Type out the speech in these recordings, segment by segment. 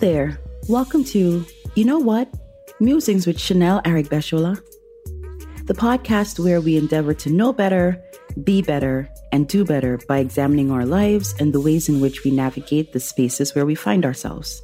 there. Welcome to, you know what? Musings with Shinnell Arigbeshola, the podcast where we endeavor to know better, be better, and do better by examining our lives and the ways in which we navigate the spaces where we find ourselves.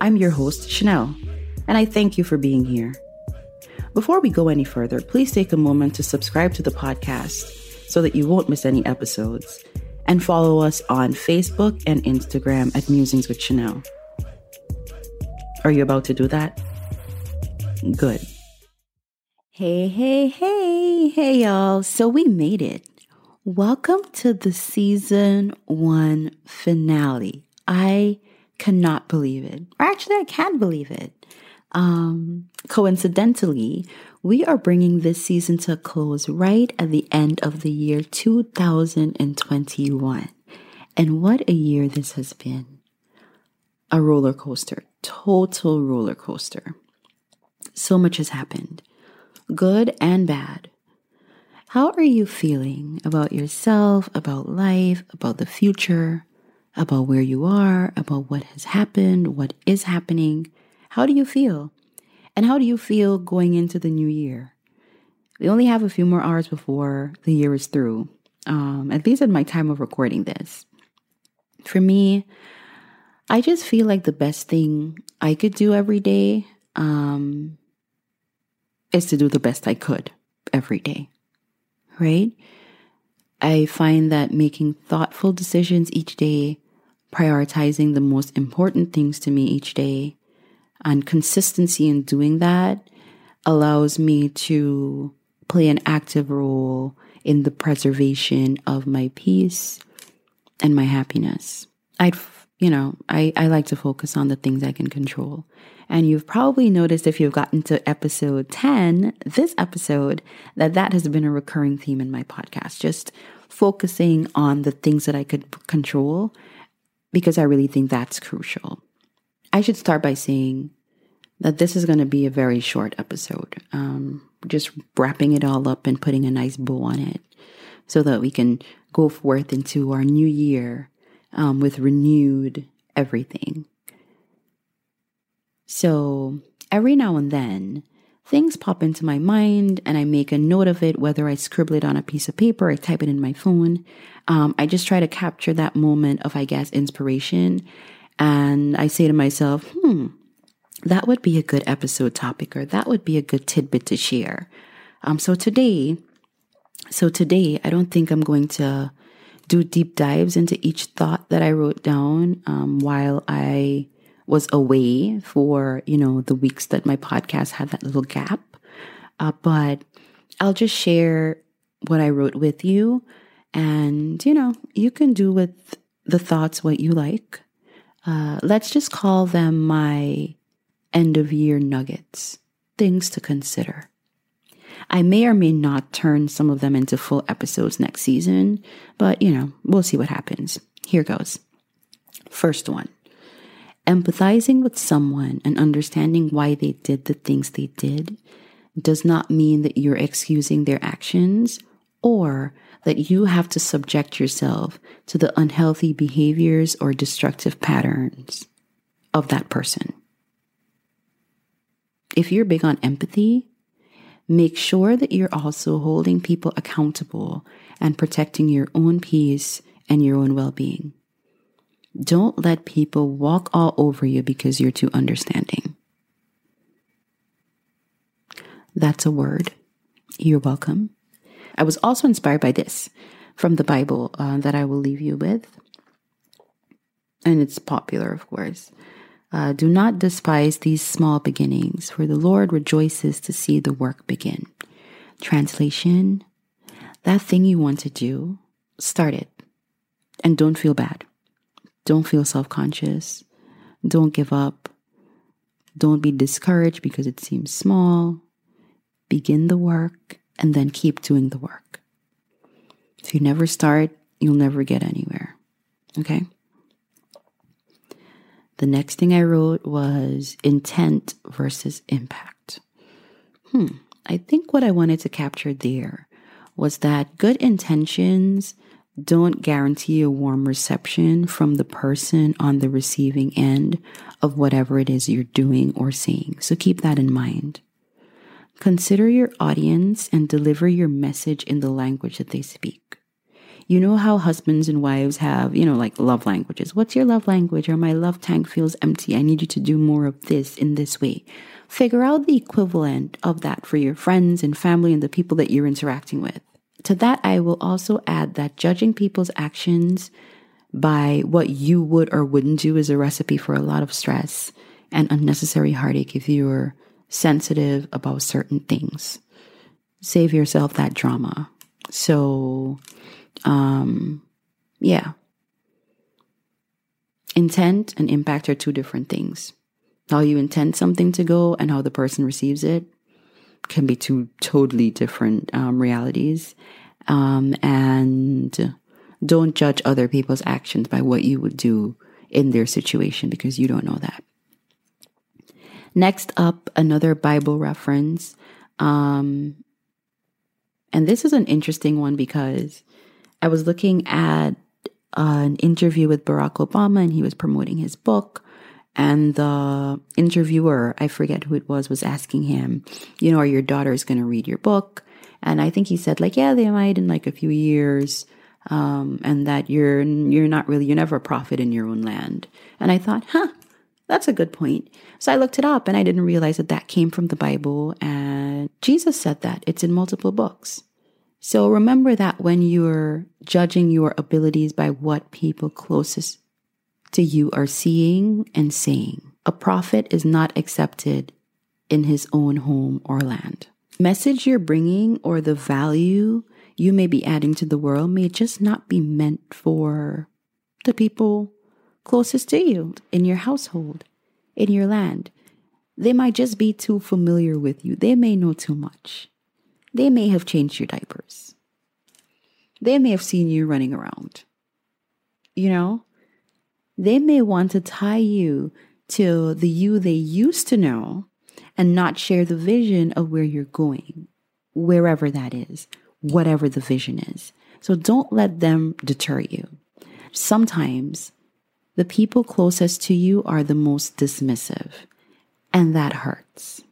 I'm your host, Shinnell, and I thank you for being here. Before we go any further, please take a moment to subscribe to the podcast so that you won't miss any episodes, and follow us on Facebook and Instagram at Musings with Shinnell. Are you about to do that? Good. Hey, hey, hey, hey, y'all. So we made it. Welcome to the season one finale. I cannot believe it. Or actually, I can believe it. Um, coincidentally, we are bringing this season to a close right at the end of the year 2021. And what a year this has been! A roller coaster, total roller coaster. So much has happened, good and bad. How are you feeling about yourself, about life, about the future, about where you are, about what has happened, what is happening? How do you feel? And how do you feel going into the new year? We only have a few more hours before the year is through, um, at least at my time of recording this. For me, I just feel like the best thing I could do every day um, is to do the best I could every day, right? I find that making thoughtful decisions each day, prioritizing the most important things to me each day, and consistency in doing that allows me to play an active role in the preservation of my peace and my happiness. I'd, you know, I, I like to focus on the things I can control. And you've probably noticed if you've gotten to episode 10, this episode, that that has been a recurring theme in my podcast, just focusing on the things that I could control because I really think that's crucial. I should start by saying that this is going to be a very short episode. Um, just wrapping it all up and putting a nice bow on it so that we can go forth into our new year um, with renewed everything. So every now and then, things pop into my mind and I make a note of it, whether I scribble it on a piece of paper, I type it in my phone. Um, I just try to capture that moment of, I guess, inspiration and I say to myself, hmm, that would be a good episode topic or that would be a good tidbit to share. Um, so today, so today, I don't think I'm going to do deep dives into each thought that I wrote down um, while I was away for you know the weeks that my podcast had that little gap. Uh, but I'll just share what I wrote with you, and you know you can do with the thoughts what you like. Uh, let's just call them my end of year nuggets, things to consider. I may or may not turn some of them into full episodes next season, but you know, we'll see what happens. Here goes. First one empathizing with someone and understanding why they did the things they did does not mean that you're excusing their actions or that you have to subject yourself to the unhealthy behaviors or destructive patterns of that person. If you're big on empathy, make sure that you're also holding people accountable and protecting your own peace and your own well being. Don't let people walk all over you because you're too understanding. That's a word. You're welcome. I was also inspired by this from the Bible uh, that I will leave you with. And it's popular, of course. Uh, do not despise these small beginnings, for the Lord rejoices to see the work begin. Translation That thing you want to do, start it. And don't feel bad. Don't feel self conscious. Don't give up. Don't be discouraged because it seems small. Begin the work and then keep doing the work. If you never start, you'll never get anywhere. Okay? The next thing I wrote was intent versus impact. Hmm, I think what I wanted to capture there was that good intentions don't guarantee a warm reception from the person on the receiving end of whatever it is you're doing or saying. So keep that in mind. Consider your audience and deliver your message in the language that they speak. You know how husbands and wives have, you know, like love languages. What's your love language? Or my love tank feels empty. I need you to do more of this in this way. Figure out the equivalent of that for your friends and family and the people that you're interacting with. To that, I will also add that judging people's actions by what you would or wouldn't do is a recipe for a lot of stress and unnecessary heartache if you're sensitive about certain things. Save yourself that drama. So, um, yeah. Intent and impact are two different things. How you intend something to go and how the person receives it can be two totally different um, realities. Um, and don't judge other people's actions by what you would do in their situation because you don't know that. Next up, another Bible reference. Um, and this is an interesting one because I was looking at an interview with Barack Obama and he was promoting his book. And the interviewer, I forget who it was, was asking him, you know, are your daughters going to read your book? And I think he said, like, yeah, they might in like a few years. Um, and that you're you're not really you're never a prophet in your own land. And I thought, huh, that's a good point. So I looked it up and I didn't realize that that came from the Bible and Jesus said that. It's in multiple books. So remember that when you're judging your abilities by what people closest to you are seeing and saying. A prophet is not accepted in his own home or land. Message you're bringing or the value you may be adding to the world may just not be meant for the people closest to you in your household, in your land. They might just be too familiar with you. They may know too much. They may have changed your diapers. They may have seen you running around. You know, they may want to tie you to the you they used to know and not share the vision of where you're going, wherever that is, whatever the vision is. So don't let them deter you. Sometimes the people closest to you are the most dismissive, and that hurts.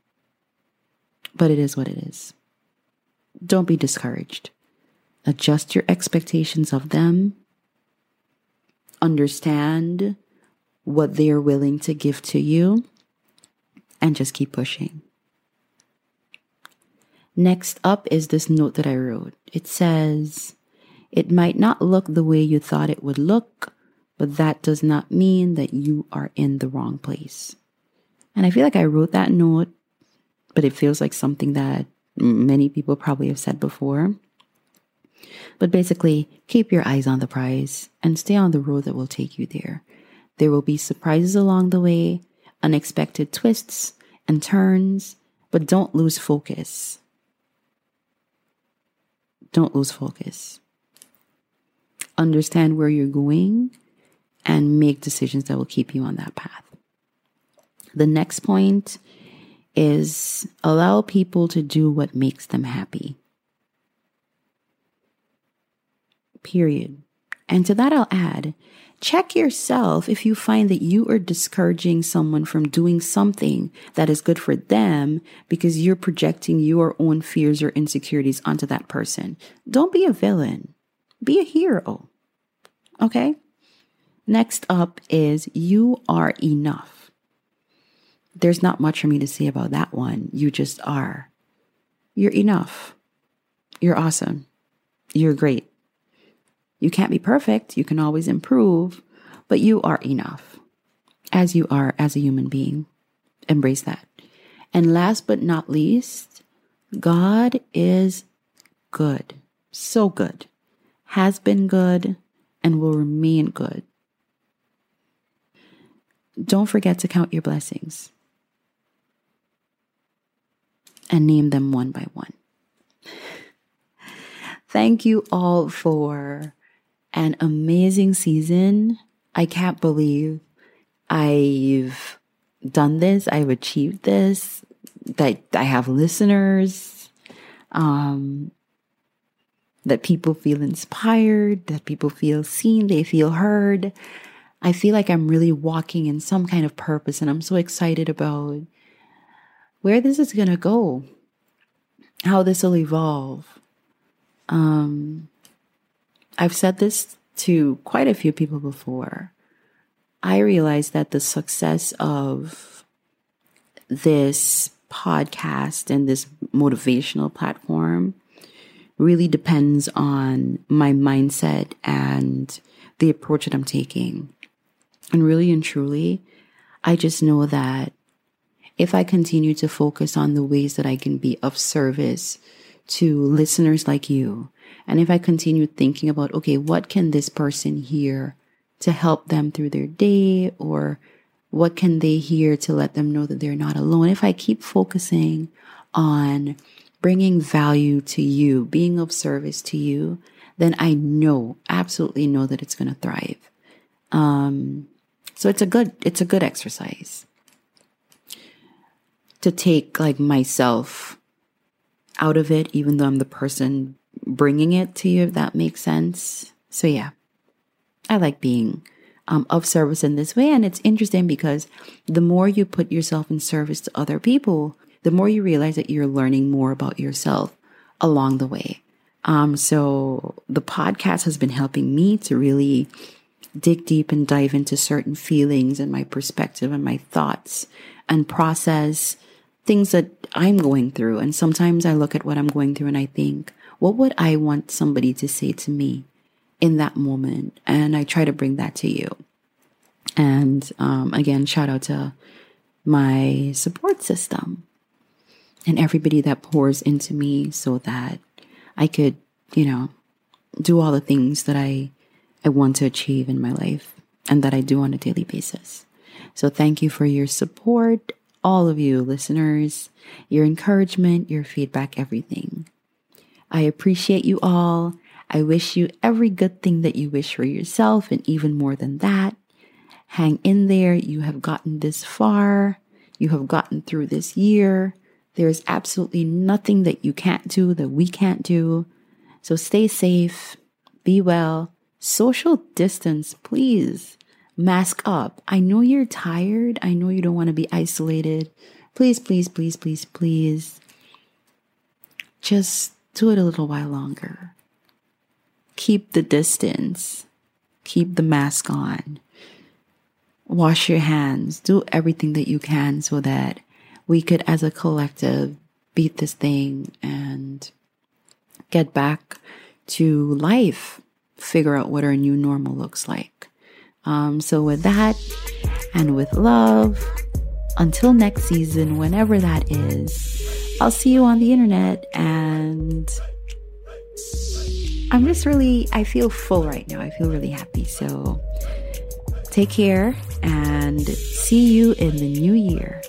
But it is what it is. Don't be discouraged. Adjust your expectations of them understand what they are willing to give to you, and just keep pushing. Next up is this note that I wrote. It says, It might not look the way you thought it would look, but that does not mean that you are in the wrong place. And I feel like I wrote that note, but it feels like something that many people probably have said before. But basically, keep your eyes on the prize and stay on the road that will take you there. There will be surprises along the way, unexpected twists and turns, but don't lose focus. Don't lose focus. Understand where you're going and make decisions that will keep you on that path. The next point is allow people to do what makes them happy. period. And to that, I'll add check yourself if you find that you are discouraging someone from doing something that is good for them because you're projecting your own fears or insecurities onto that person. Don't be a villain, be a hero. Okay? Next up is you are enough. There's not much for me to say about that one. You just are. You're enough. You're awesome. You're great. You can't be perfect, you can always improve, but you are enough as you are as a human being. Embrace that. And last but not least, God is good, so good, has been good, and will remain good. Don't forget to count your blessings and name them one by one. Thank you all for an amazing season. I can't believe I've done this, I've achieved this, that I have listeners. Um, that people feel inspired, that people feel seen, they feel heard. I feel like I'm really walking in some kind of purpose, and I'm so excited about where this is going to go, how this will evolve. Um, I've said this to quite a few people before. I realize that the success of this podcast and this motivational platform really depends on my mindset and the approach that I'm taking. And really and truly, I just know that if I continue to focus on the ways that I can be of service to listeners like you, and if I continue thinking about, okay, what can this person hear to help them through their day or what can they hear to let them know that they're not alone? If I keep focusing on bringing value to you, being of service to you, then I know, absolutely know that it's going to thrive. Um, so it's a good, it's a good exercise to take like myself out of it, even though I'm the person bringing it to you, if that makes sense. So yeah, I like being um, of service in this way. And it's interesting because the more you put yourself in service to other people, the more you realize that you're learning more about yourself along the way. Um, so the podcast has been helping me to really dig deep and dive into certain feelings and my perspective and my thoughts and process things that I'm going through. And sometimes I look at what I'm going through and I think, what would I want somebody to say to me in that moment? And I try to bring that to you. And um, again, shout out to my support system and everybody that pours into me so that I could, you know, do all the things that I I want to achieve in my life and that I do on a daily basis. So thank you for your support, all of you listeners, your encouragement, your feedback, everything. I appreciate you all. I wish you every good thing that you wish for yourself and even more than that. Hang in there. You have gotten this far. You have gotten through this year. There is absolutely nothing that you can't do that we can't do. So stay safe, be well, social distance, please. Mask up. I know you're tired. I know you don't want to be isolated. Please, please, please, please, please. Just do it a little while longer. Keep the distance. Keep the mask on. Wash your hands. Do everything that you can so that we could, as a collective, beat this thing and get back to life, figure out what our new normal looks like. Um, so, with that and with love, until next season, whenever that is, I'll see you on the internet. And I'm just really, I feel full right now. I feel really happy. So, take care and see you in the new year.